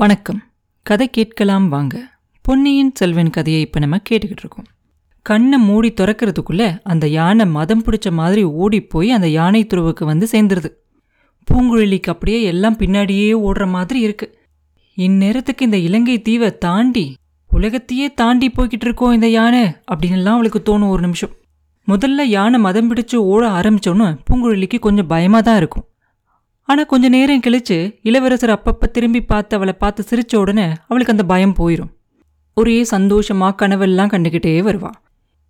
வணக்கம். கதை கேட்கலாம் வாங்க. பொன்னியின் செல்வன் கதையை இப்போ நம்ம கேட்டுக்கிட்டு இருக்கோம். கண்ணை மூடி திறக்கிறதுக்குள்ளே அந்த யானை மதம் பிடிச்ச மாதிரி ஓடி போய் அந்த யானை துருவுக்கு வந்து சேர்ந்துருது. பூங்குழலிக்கு அப்படியே எல்லாம் பின்னாடியே ஓடுற மாதிரி இருக்கு. இந்நேரத்துக்கு இந்த இலங்கை தீவை தாண்டி உலகத்தையே தாண்டி போய்கிட்டு இருக்கோம் இந்த யானை அப்படின்னுலாம் அவளுக்கு தோணும் ஒரு நிமிஷம். முதல்ல யானை மதம் பிடிச்சு ஓட ஆரம்பித்தோன்னு பூங்குழலிக்கு கொஞ்சம் பயமாக தான் இருக்கும். ஆனா கொஞ்ச நேரம் கழிச்சு இளவரசர் அப்பப்ப திரும்பி பார்த்து அவளை பார்த்து சிரிச்ச உடனே அவளுக்கு அந்த பயம் போயிடும் ஒரே சந்தோஷமா கனவெல்லாம் கண்டுகிட்டே வருவா.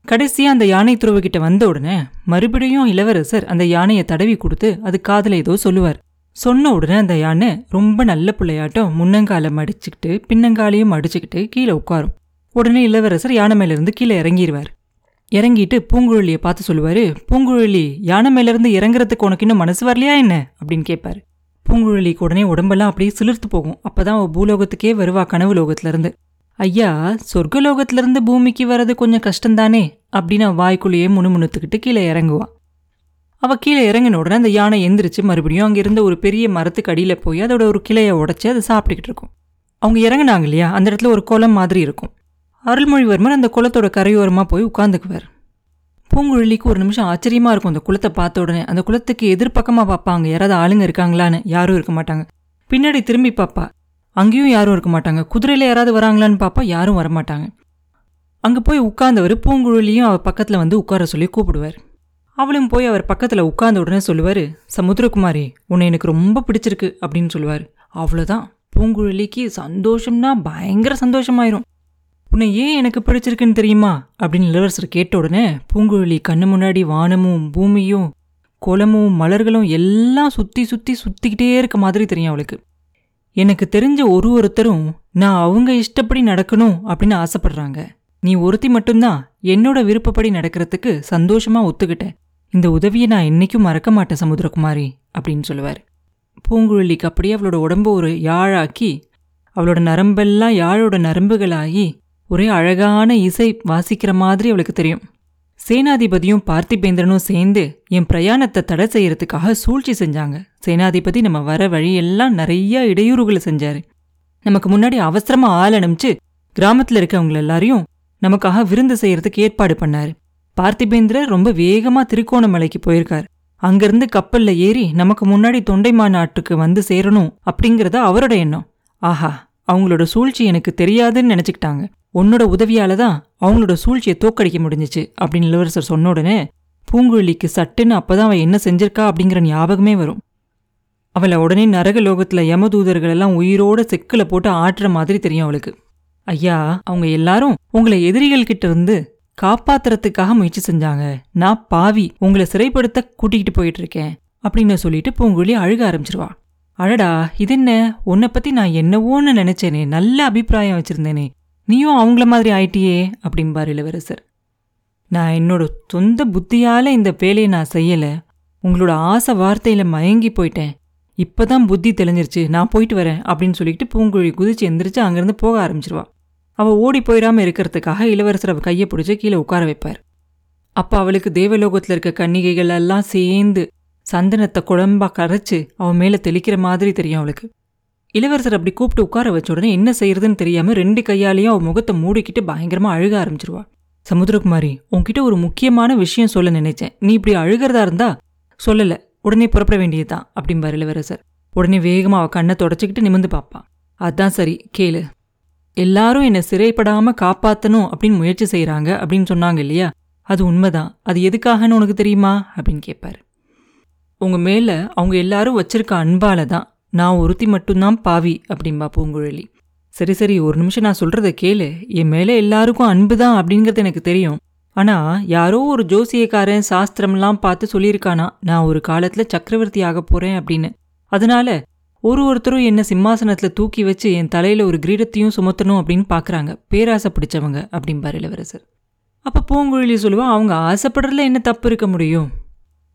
கடைசியா அந்த யானை துறவுகிட்ட வந்த உடனே மறுபடியும் இளவரசர் அந்த யானையை தடவி கொடுத்து அது காதுல ஏதோ சொல்லுவார். சொன்ன உடனே அந்த யானை ரொம்ப நல்ல பிள்ளையாட்டம் முன்னங்காலை மடிச்சுக்கிட்டு பின்னங்காலையும் மடிச்சுக்கிட்டு கீழே உட்காரும். உடனே இளவரசர் யானை மேல இருந்து கீழே இறங்கிடுவார் இறங்கிட்டு பூங்குழலியை பார்த்து சொல்லுவார் பூங்குழலி யானை மேலேருந்து இறங்குறதுக்கு உனக்கு இன்னும் மனசு வரலையா என்ன? அப்படின்னு கேட்பார். பூங்குழலிக்கு உடனே உடம்பெல்லாம் அப்படியே சிலிர்த்து போகும். அப்போ தான் பூலோகத்துக்கே வருவா கனவு லோகத்திலேருந்து. ஐயா சொர்க்கலோகத்திலேருந்து பூமிக்கு வர்றது கொஞ்சம் கஷ்டம்தானே? அப்படின்னு வாய்க்குள்ளேயே முணுமுணுத்துக்கிட்டு கீழே இறங்குவான் அவள் கீழே இறங்கின உடனே அந்த யானை எந்திரிச்சு மறுபடியும் அங்கே இருந்த ஒரு பெரிய மரத்துக்கு அடியில் போய் அதோட ஒரு கிளையை உடச்சி அதை சாப்பிட்டுக்கிட்டு இருக்கும். அவங்க இறங்குனாங்க இல்லையா? அந்த இடத்துல ஒரு குளம் மாதிரி இருக்கும். அருள்மொழிவர்மர் அந்த குளத்தோட கரையோரமாக போய் உட்காந்துக்குவார் பூங்குழலிக்கு ஒரு நிமிஷம் ஆச்சரியமாக இருக்கும். அந்த குளத்தை பார்த்த உடனே அந்த குளத்துக்கு எதிர்ப்பக்கமா பார்ப்பாங்க யாராவது ஆளுங்க இருக்காங்களான்னு. யாரும் இருக்க மாட்டாங்க. பின்னாடி திரும்பி பார்ப்பா அங்கேயும் யாரும் இருக்க மாட்டாங்க. குதிரையில் யாராவது வராங்களான்னு பார்ப்பா யாரும் வரமாட்டாங்க அங்கே போய் உட்கார்ந்தவர் பூங்குழலியும் அவர் பக்கத்தில் வந்து உட்கார சொல்லி கூப்பிடுவார். அவளும் போய் அவர் பக்கத்தில் உட்கார்ந்த உடனே சொல்லுவார் சமுத்திரகுமாரி உன்னை எனக்கு ரொம்ப பிடிச்சிருக்கு அப்படின்னு சொல்லுவார். அவ்வளோதான் பூங்குழலிக்கு சந்தோஷம்னா பயங்கர சந்தோஷமாயிரும். உன்னை ஏன் எனக்கு பிடிச்சிருக்குன்னு தெரியுமா? அப்படின்னு இளவரசர் கேட்ட உடனே பூங்குழலி கண்ணு முன்னாடி வானமும் பூமியும் குளமும் மலர்களும் எல்லாம் சுற்றி சுற்றி சுற்றிக்கிட்டே இருக்க மாதிரி தெரியும் அவளுக்கு. எனக்கு தெரிஞ்ச ஒரு ஒருத்தரும் நான் அவங்க இஷ்டப்படி நடக்கணும் அப்படின்னு ஆசைப்படுறாங்க. நீ ஒருத்தி மட்டும்தான் என்னோட விருப்பப்படி நடக்கிறதுக்கு சந்தோஷமா ஒத்துக்கிட்டேன். இந்த உதவியை நான் என்னைக்கும் மறக்க மாட்டேன் சமுத்திரகுமாரி அப்படின்னு சொல்லுவார். பூங்குழலிக்கு அப்படியே அவளோட உடம்ப ஒரு யாழாக்கி அவளோட நரம்பெல்லாம் யாழோட நரம்புகளாகி ஒரே அழகான இசை வாசிக்கிற மாதிரி அவளுக்கு தெரியும். சேனாதிபதியும் பார்த்திபேந்திரனும் சேர்ந்து என் பிரயாணத்தை தடை செய்யறதுக்காக சூழ்ச்சி செஞ்சாங்க. சேனாதிபதி நம்ம வர வழியெல்லாம் நிறைய இடையூறுகளை செஞ்சாரு. நமக்கு முன்னாடி அவசரமா ஆள் அனுப்பிச்சு கிராமத்துல இருக்கவங்க எல்லாரையும் நமக்காக விருந்து செய்யறதுக்கு ஏற்பாடு பண்ணாரு. பார்த்திபேந்திரர் ரொம்ப வேகமா திருக்கோணமலைக்கு போயிருக்கார். அங்கிருந்து கப்பல்ல ஏறி நமக்கு முன்னாடி தொண்டைமா நாட்டுக்கு வந்து சேரணும் அப்படிங்கிறத அவரோட எண்ணம். ஆஹா அவங்களோட சூழ்ச்சி எனக்கு தெரியாதுன்னு நினைச்சுக்கிட்டாங்க. உன்னோட உதவியால தான் அவங்களோட சூழ்ச்சியை தோக்கடிக்க முடிஞ்சிச்சு அப்படின்னு இளவரசர் சொன்ன உடனே பூங்குழலிக்கு சட்டுன்னு அப்பதான் அவன் என்ன செஞ்சிருக்கா? அப்படிங்கிற ஞாபகமே வரும். அவளை உடனே நரக லோகத்துல யமதூதர்கள் எல்லாம் உயிரோட செக்குல போட்டு ஆட்டுற மாதிரி தெரியும் அவளுக்கு. ஐயா அவங்க எல்லாரும் உங்களை எதிரிகள் கிட்ட இருந்து காப்பாத்துறதுக்காக முயற்சி செஞ்சாங்க. நான் பாவி உங்களை சிறைப்படுத்த கூட்டிகிட்டு போயிட்டு இருக்கேன் அப்படின்னு சொல்லிட்டு பூங்குழலி அழுக ஆரம்பிச்சிருவா. அழடா இது என்ன? உன்னை பத்தி நான் என்னவோன்னு நினைச்சேனே நல்ல அபிப்பிராயம் வச்சிருந்தேனே நீயும் அவங்கள மாதிரி ஆயிட்டியே அப்படிம்பார் இளவரசர். நான் என்னோட சொந்த புத்தியால இந்த வேலையை நான் செய்யல. உங்களோட ஆசை வார்த்தையில மயங்கி போயிட்டேன். இப்பதான் புத்தி தெளிஞ்சிருச்சு. நான் போயிட்டு வரேன் அப்படின்னு சொல்லிட்டு பூங்குழி குதிச்சு எந்திரிச்சு அங்கேருந்து போக ஆரம்பிச்சிருவா. அவள் ஓடி போயிடாம இருக்கிறதுக்காக இளவரசர் அவ கையை பிடிச்சி கீழே உட்கார வைப்பார். அப்ப அவளுக்கு தேவலோகத்துல இருக்க கன்னிகைகள் எல்லாம் சேர்ந்து சந்தனத்தை குழம்பா கரைச்சு அவன் மேல தெளிக்கிற மாதிரி தெரியும் அவளுக்கு. இளவரசர் அப்படி கூப்பிட்டு உட்கார வச்ச உடனே என்ன செய்யறதுன்னு தெரியாம ரெண்டு கையாலேயும் அவள் முகத்தை மூடிக்கிட்டு பயங்கரமா அழுக ஆரம்பிச்சிருவா. சமுத்திரகுமாரி உன்கிட்ட ஒரு முக்கியமான விஷயம் சொல்ல நினைச்சேன். நீ இப்படி அழுகிறதா இருந்தா சொல்லல. உடனே புறப்பட வேண்டியதுதான் அப்படிம்பார் இளவரசர். உடனே வேகமா அவ கண்ணை தொடச்சிக்கிட்டு நிமிந்து பார்ப்பான் அதான் சரி கேளு. எல்லாரும் என்னை சிறைப்படாம காப்பாத்தணும் அப்படின்னு முயற்சி செய்யறாங்க அப்படின்னு சொன்னாங்க இல்லையா? அது உண்மைதான். அது எதுக்காகன்னு உனக்கு தெரியுமா? அப்படின்னு கேட்பாரு உங்க மேல அவங்க எல்லாரும் வச்சிருக்க அன்பால தான் நான் ஒருத்தி மட்டும்தான் பாவி அப்படிம்பா பூங்குழலி. சரி சரி ஒரு நிமிஷம் நான் சொல்கிறத கேளு. என் மேலே எல்லாருக்கும் அன்பு தான் அப்படிங்கிறது எனக்கு தெரியும். ஆனால் யாரோ ஒரு ஜோசியக்காரன் சாஸ்திரம்லாம் பார்த்து சொல்லியிருக்கானா நான் ஒரு காலத்துல சக்கரவர்த்தி ஆக போறேன் அப்படின்னு. அதனால ஒரு ஒருத்தரும் என்னை சிம்மாசனத்துல தூக்கி வச்சு என் தலையில் ஒரு கிரீடத்தையும் சுமத்தணும் அப்படின்னு பாக்குறாங்க. பேராசை பிடிச்சவங்க அப்படிம்பார் இளவரசர். அப்ப பூங்குழலி சொல்லுவா அவங்க ஆசைப்படுறதுல என்ன தப்பு இருக்க முடியும்?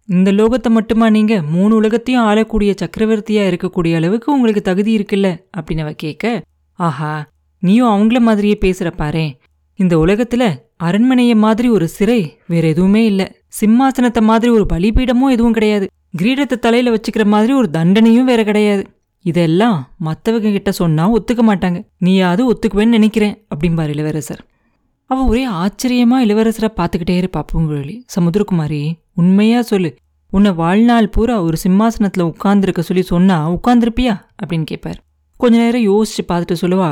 இந்த லோகத்தை மட்டுமா நீங்க? மூணு உலகத்தையும் ஆளக்கூடிய சக்கரவர்த்தியா இருக்கக்கூடிய அளவுக்கு உங்களுக்கு தகுதி இருக்குல்ல? அப்படின்னு அவ கேட்க ஆஹா நீயும் அவங்கள மாதிரியே பேசுற பாரேன் இந்த உலகத்துல அரண்மனைய மாதிரி ஒரு சிறை வேற எதுவுமே இல்ல. சிம்மாசனத்தை மாதிரி ஒரு பலிபீடமும் எதுவும் கிடையாது. கிரீடத்தை தலையில வச்சுக்கிற மாதிரி ஒரு தண்டனையும் வேற கிடையாது. இதெல்லாம் மற்றவங்க கிட்ட சொன்னா ஒத்துக்க மாட்டாங்க. நீயாவது ஒத்துக்குவேன்னு நினைக்கிறேன் அப்படிம்பார் இளவரசர். அவன் ஒரே ஆச்சரியமா இளவரசரை பார்த்துக்கிட்டே இருப்பா பூங்குழலி. சமுத்திரகுமாரி உண்மையா சொல்லு. உன்னை வாழ்நாள் பூரா ஒரு சிம்மாசனத்துல உட்கார்ந்துருக்க சொல்லி சொன்னா உட்கார்ந்துருப்பியா? அப்படின்னு கேட்பார் கொஞ்ச நேரம் யோசிச்சு பார்த்துட்டு சொல்லுவா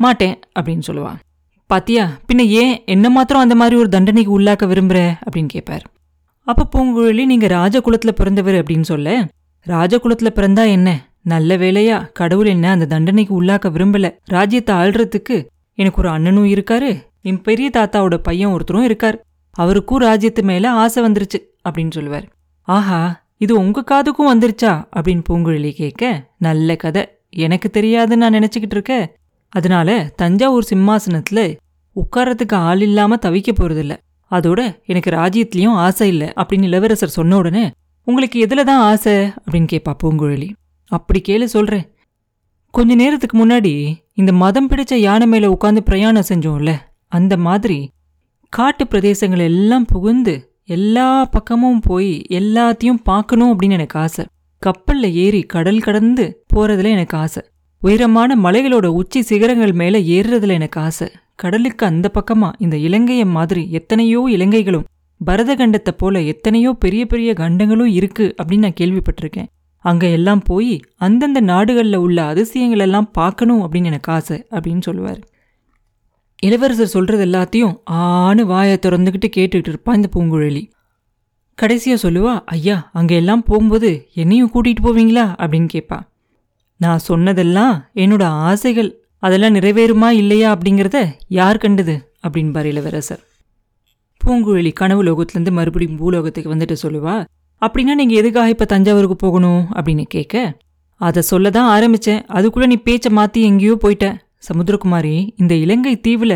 மாட்டேன் அப்படின்னு சொல்லுவா. பாத்தியா பின்ன ஏன் என்ன மாத்திரம் அந்த மாதிரி ஒரு தண்டனைக்கு உள்ளாக்க விரும்புற? அப்படின்னு கேட்பார் அப்ப பூங்குழலி நீங்க ராஜகுலத்துல பிறந்தவர் அப்படின்னு சொல்ல ராஜகுலத்துல பிறந்தா என்ன? நல்ல வேலையா கடவுள் என்ன அந்த தண்டனைக்கு உள்ளாக்க விரும்பல? ராஜ்யத்தை ஆள்றதுக்கு எனக்கு ஒரு அண்ணனும் இருக்காரு என் பெரிய தாத்தாவோட பையன் ஒருத்தரும் இருக்கார். அவருக்கும் ராஜ்யத்து மேல ஆசை வந்துருச்சு அப்படின்னு சொல்லுவார். ஆஹா இது உங்க காதுக்கும் வந்துருச்சா? அப்படின்னு பூங்குழலி கேட்க நல்ல கதை. எனக்கு தெரியாதுன்னு நான் நினைச்சுக்கிட்டு இருக்க. அதனால தஞ்சாவூர் சிம்மாசனத்துல உட்கார்றதுக்கு ஆள் இல்லாம தவிக்க போறதில்ல. அதோட எனக்கு ராஜ்யத்திலயும் ஆசை இல்லை அப்படின்னு இளவரசர் சொன்ன உடனே உங்களுக்கு எதுல தான் ஆசை? அப்படின்னு கேட்பா பூங்குழலி. அப்படி கேளு சொல்றேன். கொஞ்ச நேரத்துக்கு முன்னாடி இந்த மதம் பிடிச்ச யானை மேல உட்காந்து பிரயாணம் செஞ்சோம்ல அந்த மாதிரி காட்டு பிரதேசங்கள் எல்லாம் புகுந்து எல்லா பக்கமும் போய் எல்லாத்தையும் பார்க்கணும் அப்படின்னு எனக்கு ஆசை. கப்பல்ல ஏறி கடல் கடந்து போறதுல எனக்கு ஆசை. உயரமான மலைகளோட உச்சி சிகரங்கள் மேல ஏறுறதுல எனக்கு ஆசை. கடலுக்கு அந்த பக்கமா இந்த இலங்கையை மாதிரி எத்தனையோ இலங்கைகளும் பரதகண்டத்தை போல எத்தனையோ பெரிய பெரிய கண்டங்களும் இருக்கு அப்படின்னு நான் கேள்விப்பட்டிருக்கேன். அங்க எல்லாம் போய் அந்தந்த நாடுகள்ல உள்ள அதிசயங்கள் எல்லாம் பார்க்கணும் அப்படின்னு எனக்கு ஆசை அப்படின்னு சொல்லுவார். இளவரசர் சொல்கிறது எல்லாத்தையும் ஆணு வாயை திறந்துக்கிட்டு கேட்டுக்கிட்டு இருப்பான் இந்த பூங்குழலி. கடைசியாக சொல்லுவா ஐயா அங்கே எல்லாம் போகும்போது என்னையும் கூட்டிகிட்டு போவீங்களா? அப்படின்னு கேட்பா நான் சொன்னதெல்லாம் என்னோட ஆசைகள் அதெல்லாம் நிறைவேறுமா இல்லையா அப்படிங்கிறத யார் கண்டது? அப்படின்பார் இளவரசர். பூங்குழலி கனவு லோகத்துலேருந்து மறுபடியும் பூலோகத்துக்கு வந்துட்டு சொல்லுவா அப்படின்னா நீங்கள் எதுக்காக இப்போ தஞ்சாவூருக்கு போகணும்? அப்படின்னு கேட்க அதை சொல்ல தான் ஆரம்பித்தேன் அதுக்குள்ளே நீ பேச்சை மாற்றி எங்கேயோ போயிட்ட. சமுத்திரகுமாரி இந்த இலங்கை தீவுல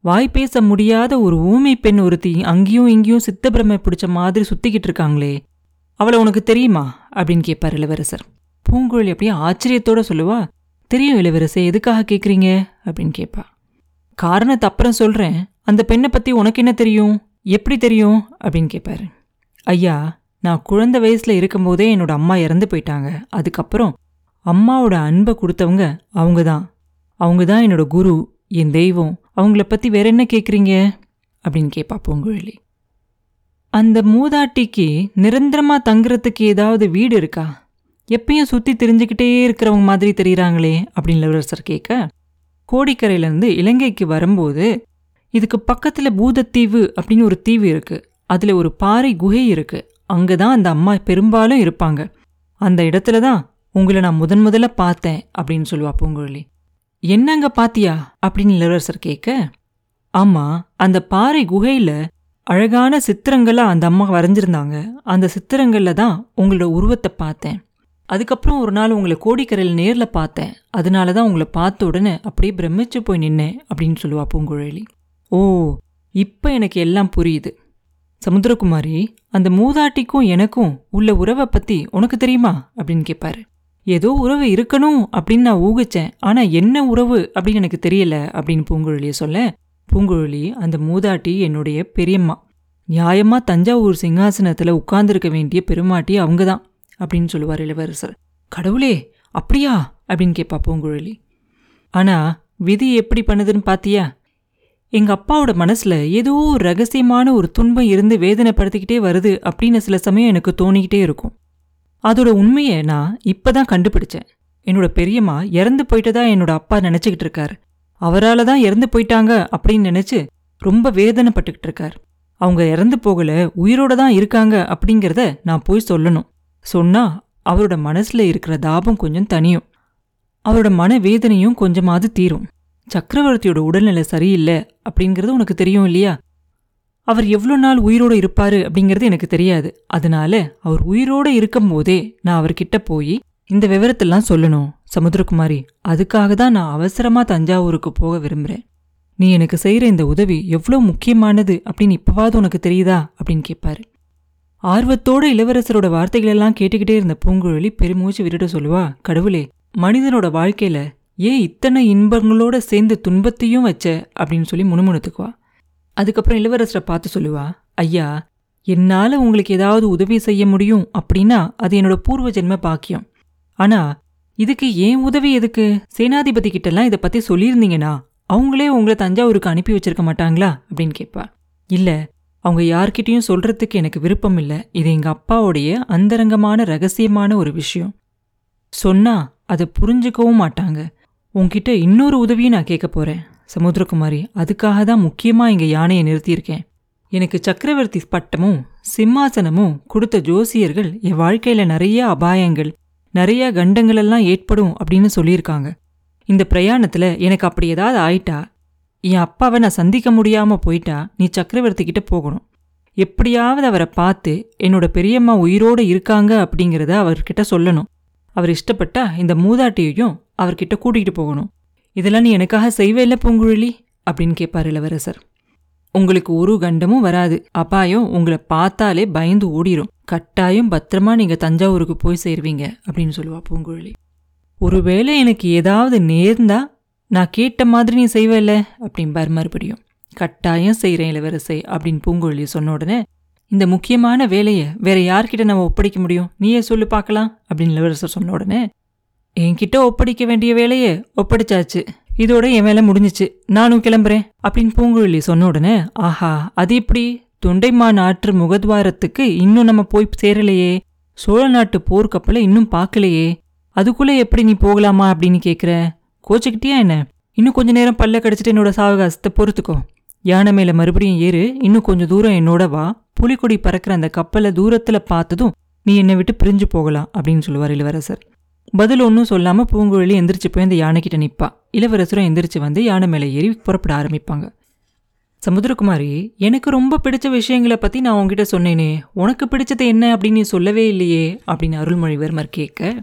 வாய் பேச முடியாத ஒரு ஊமை பெண் ஒருத்தி அங்கேயும் இங்கேயும் சித்தப்பிரமை பிடிச்ச மாதிரி சுத்திக்கிட்டு இருக்காங்களே அவளை உனக்கு தெரியுமா? அப்படின்னு கேட்பார் இளவரசர். பூங்குழலி அப்படியே ஆச்சரியத்தோட சொல்லுவா தெரியும் இளவரசே எதுக்காக கேட்குறீங்க அப்படின்னு கேட்பா காரணத்தை அப்புறம் சொல்றேன். அந்த பெண்ணை பத்தி உனக்கு என்ன தெரியும்? எப்படி தெரியும்? அப்படின்னு கேட்பாரு ஐயா நான் குழந்தை வயசுல இருக்கும்போதே என்னோட அம்மா இறந்து போயிட்டாங்க. அதுக்கப்புறம் அம்மாவோட அன்பை கொடுத்தவங்க அவங்க தான் அவங்க தான் என்னோட குரு என் தெய்வம். அவங்கள பத்தி வேற என்ன கேட்குறீங்க அப்படின்னு கேட்பா பூங்குழலி. அந்த மூதாட்டிக்கு நிரந்தரமா தங்குறதுக்கு ஏதாவது வீடு இருக்கா? எப்பயும் சுத்தி தெரிஞ்சுக்கிட்டே இருக்கிறவங்க மாதிரி தெரிகிறாங்களே அப்படின்னு இளவரசர் கேட்க கோடிக்கரையிலேருந்து இலங்கைக்கு வரும்போது இதுக்கு பக்கத்துல பூதத்தீவு அப்படின்னு ஒரு தீவு இருக்கு. அதுல ஒரு பாறை குகை இருக்கு. அங்க தான் அந்த அம்மா பெரும்பாலும் இருப்பாங்க. அந்த இடத்துல தான் உங்களை நான் முதன் முதல்ல பார்த்தேன் அப்படின்னு சொல்லுவா பூங்குழலி. என்னங்க பாத்தியா? அப்படின்னு இளவரசர் கேட்க ஆமா அந்த பாறை குகையில அழகான சித்திரங்களை அந்த அம்மா வரைஞ்சிருந்தாங்க. அந்த சித்திரங்களில் தான் உங்களோட உருவத்தை பார்த்தேன். அதுக்கப்புறம் ஒரு நாள் உங்களை கோடிக்கரையில் நேரில் பார்த்தேன். அதனால தான் உங்களை பார்த்த உடனே அப்படியே பிரமிச்சு போய் நின்னேன் அப்படின்னு சொல்லுவா பூங்குழலி. ஓ இப்போ எனக்கு எல்லாம் புரியுது. சமுத்திரகுமாரி அந்த மூதாட்டிக்கும் எனக்கும் உள்ள உறவை பற்றி உனக்கு தெரியுமா? அப்படின்னு கேட்பாரு ஏதோ உறவு இருக்கணும் அப்படின்னு நான் ஊகிச்சேன். ஆனால் என்ன உறவு அப்படின்னு எனக்கு தெரியல அப்படின்னு பூங்குழலியை சொல்ல பூங்குழலி அந்த மூதாட்டி என்னுடைய பெரியம்மா. நியாயமாக தஞ்சாவூர் சிங்காசனத்தில் உட்கார்ந்துருக்க வேண்டிய பெருமாட்டி அவங்க தான் அப்படின்னு சொல்லுவார் இளவரசர். கடவுளே அப்படியா? அப்படின்னு கேட்பா பூங்குழலி. ஆனால் விதி எப்படி பண்ணுதுன்னு பாத்தியா? எங்கள் அப்பாவோட மனசில் ஏதோ ஒரு ரகசியமான ஒரு துன்பம் இருந்து வேதனைப்படுத்திக்கிட்டே வருது அப்படின்னு சில சமயம் எனக்கு தோணிக்கிட்டே இருக்கும். அதோட உண்மையை நான் இப்பதான் கண்டுபிடிச்சேன். என்னோட பெரியம்மா இறந்து போயிட்டதா என்னோட அப்பா நினச்சிக்கிட்டு இருக்காரு. அவரால தான் இறந்து போயிட்டாங்க அப்படின்னு நினைச்சு ரொம்ப வேதனைப்பட்டுக்கிட்டு இருக்கார். அவங்க இறந்து போகல உயிரோட தான் இருக்காங்க அப்படிங்கிறத நான் போய் சொல்லணும். சொன்னா அவரோட மனசுல இருக்கிற தாபம் கொஞ்சம் தனியும் அவரோட மன வேதனையும் கொஞ்சமாவது தீரும். சக்கரவர்த்தியோட உடல்நிலை சரியில்லை அப்படிங்கிறது உனக்கு தெரியும் இல்லையா? அவர் எவ்வளோ நாள் உயிரோட இருப்பாரு அப்படிங்கிறது எனக்கு தெரியாது. அதனால அவர் உயிரோட இருக்கும்போதே நான் அவர்கிட்ட போய் இந்த விவரத்தெல்லாம் சொல்லணும். சமுத்திரகுமாரி அதுக்காக தான் நான் அவசரமா தஞ்சாவூருக்கு போக விரும்புறேன். நீ எனக்கு செய்யற இந்த உதவி எவ்வளோ முக்கியமானது அப்படின்னு இப்போவாது உனக்கு தெரியுதா? அப்படின்னு கேட்பாரு ஆர்வத்தோட இளவரசரோட வார்த்தைகளெல்லாம் கேட்டுக்கிட்டே இருந்த பூங்குழலி பெருமூச்சு விட்டுட்டு சொல்லுவா கடவுளே மனிதனோட வாழ்க்கையில ஏன் இத்தனை இன்பங்களோட சேர்ந்து துன்பத்தையும் வச்ச? அப்படின்னு சொல்லி முணுமுணுத்துக்குவா. அதுக்கப்புறம் இளவரசரை பார்த்து சொல்லுவா ஐயா என்னால உங்களுக்கு ஏதாவது உதவி செய்ய முடியும் அப்படின்னா அது என்னோட பூர்வ ஜென்ம பாக்கியம். ஆனா இதுக்கு ஏன் உதவி எதுக்கு? சேனாதிபதி கிட்டலாம் இதை பத்தி சொல்லியிருந்தீங்கன்னா அவங்களே உங்களை தஞ்சாவூருக்கு அனுப்பி வச்சிருக்க மாட்டாங்களா? அப்படின்னு கேட்பா. இல்ல அவங்க யார்கிட்டயும் சொல்றதுக்கு எனக்கு விருப்பம் இல்லை. இது எங்க அப்பாவுடைய அந்தரங்கமான ரகசியமான ஒரு விஷயம். சொன்னா அதை புரிஞ்சுக்கவும் மாட்டாங்க. உங்ககிட்ட இன்னொரு உதவியும் நான் கேட்க போறேன். சமுத்திரகுமாரி அதுக்காக தான் முக்கியமா இங்கே யானையை நிறுத்தியிருக்கேன். எனக்கு சக்கரவர்த்தி பட்டமும் சிம்மாசனமும் கொடுத்த ஜோசியர்கள் என் வாழ்க்கையில நிறைய அபாயங்கள் நிறைய கண்டங்களெல்லாம் ஏற்படும் அப்படின்னு சொல்லியிருக்காங்க. இந்த பிரயாணத்துல எனக்கு அப்படி ஏதாவது ஆயிட்டா? என் அப்பாவை நான் சந்திக்க முடியாம போயிட்டா? நீ சக்கரவர்த்தி கிட்ட போகணும். எப்படியாவது அவரை பார்த்து என்னோட பெரியம்மா உயிரோடு இருக்காங்க அப்படிங்கிறத அவர்கிட்ட சொல்லணும். அவர் இஷ்டப்பட்டா இந்த மூதாட்டியையும் அவர்கிட்ட கூட்டிகிட்டு போகணும். இதெல்லாம் நீ எனக்காக செய்வே இல்லை பூங்குழலி? அப்படின்னு கேட்பார் இளவரசர். உங்களுக்கு ஒரு கண்டமும் வராது. அபாயம் உங்களை பார்த்தாலே பயந்து ஓடிரும். கட்டாயம் பத்திரமா நீங்க தஞ்சாவூருக்கு போய் சேருவீங்க அப்படின்னு சொல்லுவா பூங்குழலி. ஒருவேளை எனக்கு ஏதாவது நேர்ந்தா நான் கேட்ட மாதிரி நீ செய்வேல அப்படிம்பார் மறுபடியும். கட்டாயம் செய்கிறேன் இளவரசை அப்படின்னு பூங்குழலி சொன்ன உடனே இந்த முக்கியமான வேலையை வேற யார்கிட்ட நம்ம ஒப்படைக்க முடியும்? நீயே சொல்லு பார்க்கலாம் அப்படின்னு இளவரசர் சொன்ன உடனே என்கிட்ட ஒப்படைக்க வேண்டிய வேலையை ஒப்படைச்சாச்சு. இதோட என் வேலை முடிஞ்சிச்சு. நானும் கிளம்புறேன். அப்படின்னு பூங்குழலி சொன்ன உடனே ஆஹா அது எப்படி? தொண்டைமான் ஆற்று முகத்வாரத்துக்கு இன்னும் நம்ம போய் சேரலையே. சோழ நாட்டு போர்க்கப்பலை இன்னும் பார்க்கலையே. அதுக்குள்ள எப்படி நீ போகலாமா? அப்படின்னு கேட்குற கோச்சிக்கிட்டியா என்ன? இன்னும் கொஞ்ச நேரம் பல்ல கடிச்சிட்டு என்னோட சாவகாசத்தை பொறுத்துக்கோ. யானை மேல மறுபடியும் ஏறு. இன்னும் கொஞ்சம் தூரம் என்னோட வா. புலிக்கொடி பறக்கிற அந்த கப்பலை தூரத்துல பார்த்ததும் நீ என்னை விட்டு பிரிஞ்சு போகலாம் அப்படின்னு சொல்லுவார் இளவரசர். பதில் ஒன்றும் சொல்லாமல் பூங்குழலி எந்திரிச்சு போய் அந்த யானைக்கிட்ட நிற்பா இளவரசரும் எந்திரிச்சு வந்து யானை மேலே ஏறி புறப்பட ஆரம்பிப்பாங்க. சமுத்திரகுமாரி எனக்கு ரொம்ப பிடிச்ச விஷயங்களை பற்றி நான் உங்ககிட்ட சொன்னேனே. உனக்கு பிடிச்சது என்ன அப்படின்னு நீ சொல்லவே இல்லையே அப்படின்னு அருள்மொழிவர்மர் கேட்க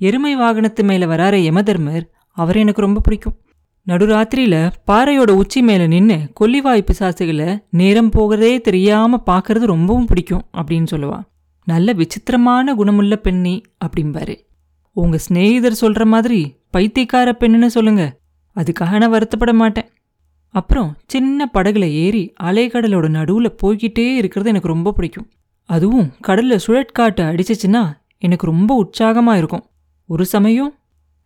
எருமை வாகனத்து மேலே வராற யமதர்மர் அவர் எனக்கு ரொம்ப பிடிக்கும். நடுராத்திரியில் பாறையோட உச்சி மேலே நின்று கொல்லிவாய் பிசாசுகளை நேரம் போகிறதே தெரியாமல் பார்க்கறது ரொம்பவும் பிடிக்கும் அப்படின்னு சொல்லுவாள் நல்ல விசித்திரமான குணமுள்ள பெண்ணி அப்படிம்பாரு. உங்க சிநேகிதர் சொல்ற மாதிரி பைத்தியக்கார பெண்ணுன்னு சொல்லுங்க. அதுக்காக நான் வருத்தப்பட மாட்டேன். அப்புறம் சின்ன படகுல ஏறி அலைக்கடலோட நடுவுல போய்கிட்டே இருக்கிறது எனக்கு ரொம்ப பிடிக்கும். அதுவும் கடல்ல சுழற்காட்டு அடிச்சிச்சுன்னா எனக்கு ரொம்ப உற்சாகமா இருக்கும். ஒரு சமயம்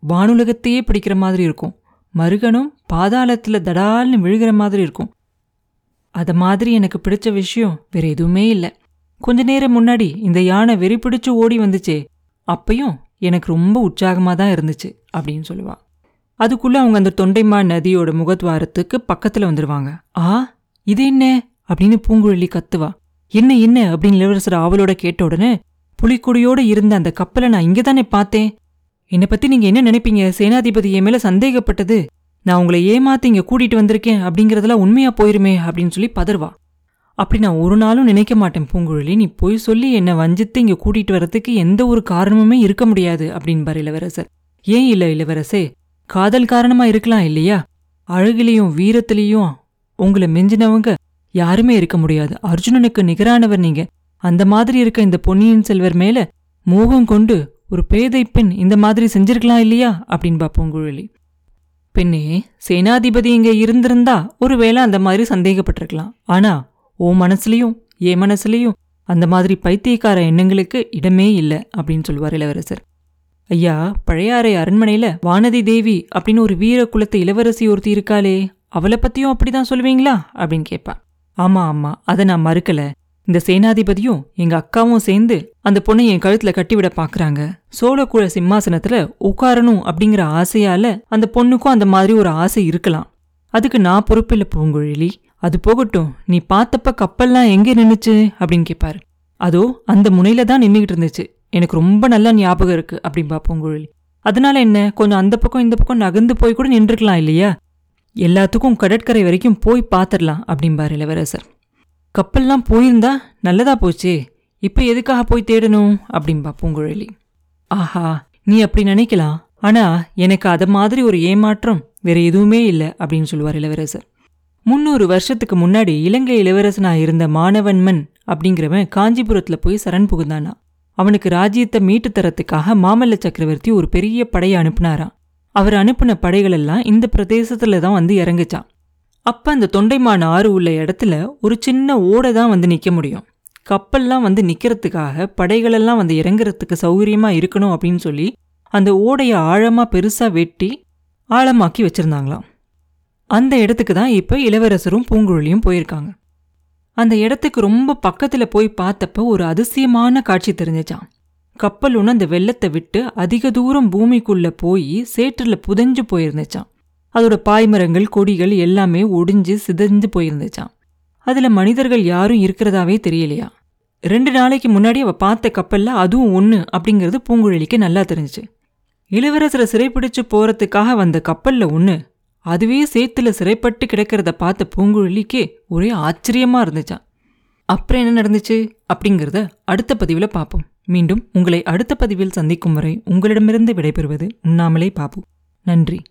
வானுலகத்தையே பிடிக்கிற மாதிரி இருக்கும். மருகனும் பாதாளத்துல தடால்னு விழுகிற மாதிரி இருக்கும். அத மாதிரி எனக்கு பிடிச்ச விஷயம் வேற எதுவுமே இல்லை. கொஞ்ச நேரம் முன்னாடி இந்த யானை வெறி பிடிச்சு ஓடி வந்துச்சே. அப்பயும் எனக்கு ரொம்ப உற்சாகமாக தான் இருந்துச்சு அப்படின்னு சொல்லுவா. அதுக்குள்ள அவங்க அந்த தொண்டைமா நதியோட முகத்வாரத்துக்கு பக்கத்துல வந்துடுவாங்க ஆ இது என்ன? அப்படின்னு பூங்குழலி கத்துவா. என்ன என்ன? அப்படின்னு இளவரசர் ஆவலோட கேட்ட உடனே புலிக்கொடியோட இருந்த அந்த கப்பலை நான் இங்கே தானே பார்த்தேன். என்னை பத்தி நீங்க என்ன நினைப்பீங்க? சேனாதிபதி என் மேல சந்தேகப்பட்டது. நான் உங்களை ஏமாத்தி இங்க கூட்டிட்டு வந்திருக்கேன் அப்படிங்கிறதெல்லாம் உண்மையா போயிருமே அப்படின்னு சொல்லி பதர்வா அப்படி நான் ஒரு நாளும் நினைக்க மாட்டேன் பூங்குழலி. நீ போய் சொல்லி என்னை வஞ்சித்து இங்க கூட்டிட்டு வரதுக்கு எந்த ஒரு காரணமுமே இருக்க முடியாது அப்படின்பார் இளவரசர். ஏன் இல்ல இளவரசே? காதல் காரணமா இருக்கலாம் இல்லையா? அழகிலையும் வீரத்திலையும் உங்களை மிஞ்சினவங்க யாருமே இருக்க முடியாது. அர்ஜுனனுக்கு நிகரானவர் நீங்க. அந்த மாதிரி இருக்க இந்த பொன்னியின் செல்வர் மேல மோகம் கொண்டு ஒரு பேதை பெண் இந்த மாதிரி செஞ்சிருக்கலாம் இல்லையா? அப்படின்பா பூங்குழலி. பெண்ணே சேனாதிபதி இங்க இருந்திருந்தா ஒருவேளை அந்த மாதிரி சந்தேகப்பட்டிருக்கலாம். ஆனா ஓ மனசுலயும் என் மனசுலயும் அந்த மாதிரி பைத்தியக்கார எண்ணங்களுக்கு இடமே இல்லை அப்படின்னு சொல்லுவார் இளவரசர். ஐயா பழையாறை அரண்மனையில வானதி தேவி அப்படின்னு ஒரு வீர குலத்து இளவரசி ஒருத்தி இருக்காளே அவளை பத்தியும் அப்படிதான் சொல்லுவீங்களா? அப்படின்னு கேட்பான் ஆமா ஆமா அதை நான் மறுக்கல. இந்த சேனாதிபதியும் எங்க அக்காவும் சேர்ந்து அந்த பொண்ணை என் கழுத்துல கட்டிவிட பாக்குறாங்க. சோழக்குழ சிம்மாசனத்துல உட்காரணும் அப்படிங்கிற ஆசையால அந்த பொண்ணுக்கும் அந்த மாதிரி ஒரு ஆசை இருக்கலாம். அதுக்கு நான் பொறுப்பில்லை பூங்குழலி. அது போகட்டும் நீ பார்த்தப்ப கப்பல்லாம் எங்கே நின்றுச்சு அப்படின்னு கேட்பாரு அதோ அந்த முனையில தான் நின்றுக்கிட்டு இருந்துச்சு. எனக்கு ரொம்ப நல்ல ஞாபகம் இருக்கு அப்படின்பா பூங்குழலி அதனால என்ன கொஞ்சம் அந்த பக்கம் இந்த பக்கம் நகர்ந்து போய் கூட நின்றுக்கலாம் இல்லையா? எல்லாத்துக்கும் கடற்கரை வரைக்கும் போய் பார்த்துடலாம் அப்படிம்பார் இளவரசர். கப்பல்லாம் போயிருந்தா நல்லதா போச்சே இப்போ எதுக்காக போய் தேடணும்? அப்படின்பா பூங்குழலி ஆஹா நீ அப்படி நினைக்கலாம் ஆனா எனக்கு அத மாதிரி ஒரு ஏமாற்றம் வேற எதுவுமே இல்லை அப்படின்னு சொல்லுவார் இளவரசர். முன்னூறு வருஷத்துக்கு முன்னாடி இலங்கை இளவரசனா இருந்த மாணவன்மன் அப்படிங்கிறவன் காஞ்சிபுரத்துல போய் சரண் புகுந்தானா. அவனுக்கு ராஜ்யத்தை மீட்டு தரத்துக்காக மாமல்ல சக்கரவர்த்தி ஒரு பெரிய படையை அனுப்புனாராம் அவர் அனுப்பின படைகளெல்லாம் இந்த பிரதேசத்துல தான் வந்து இறங்குச்சான் அப்ப அந்த தொண்டைமான ஆறு உள்ள இடத்துல ஒரு சின்ன ஓடை தான் வந்து நிக்க முடியும். கப்பல்லாம் வந்து நிக்கிறதுக்காக படைகளெல்லாம் வந்து இறங்குறதுக்கு சௌகரியமா இருக்கணும் அப்படின்னு சொல்லி அந்த ஓடைய ஆழமா பெருசா வெட்டி ஆழமாக்கி வச்சிருந்தாங்களாம். அந்த இடத்துக்கு தான் இப்போ இளவரசரும் பூங்குழலியும் போயிருக்காங்க. அந்த இடத்துக்கு ரொம்ப பக்கத்துல போய் பார்த்தப்ப ஒரு அதிசயமான காட்சி தெரிஞ்சிச்சான் கப்பல் ஒன்று அந்த வெள்ளத்தை விட்டு அதிக தூரம் பூமிக்குள்ள போய் சேற்றில் புதைஞ்சு போயிருந்துச்சான் அதோட பாய்மரங்கள் கொடிகள் எல்லாமே ஒடிஞ்சு சிதைஞ்சு போயிருந்துச்சான் அதுல மனிதர்கள் யாரும் இருக்கிறதாவே தெரியலையா? ரெண்டு நாளைக்கு முன்னாடி அவ பார்த்த கப்பல்ல அதுவும் ஒன்று அப்படிங்கிறது பூங்குழலிக்கு நல்லா தெரிஞ்சுச்சு. இளவரசரை சிறைப்பிடிச்சு போறதுக்காக வந்த கப்பல்ல ஒன்று அதுவே சேத்துல சிறைப்பட்டு கிடக்கிறத பார்த்த பூங்குழலிக்கு ஒரே ஆச்சரியமா இருந்துச்சான் அப்புறம் என்ன நடந்துச்சு அப்படிங்கிறத அடுத்த பதிவில் பார்ப்போம். மீண்டும் உங்களை அடுத்த பதிவில் சந்திக்கும் வரை உங்களிடமிருந்து விடைபெறுவது உண்ணாமலே பாபு. நன்றி.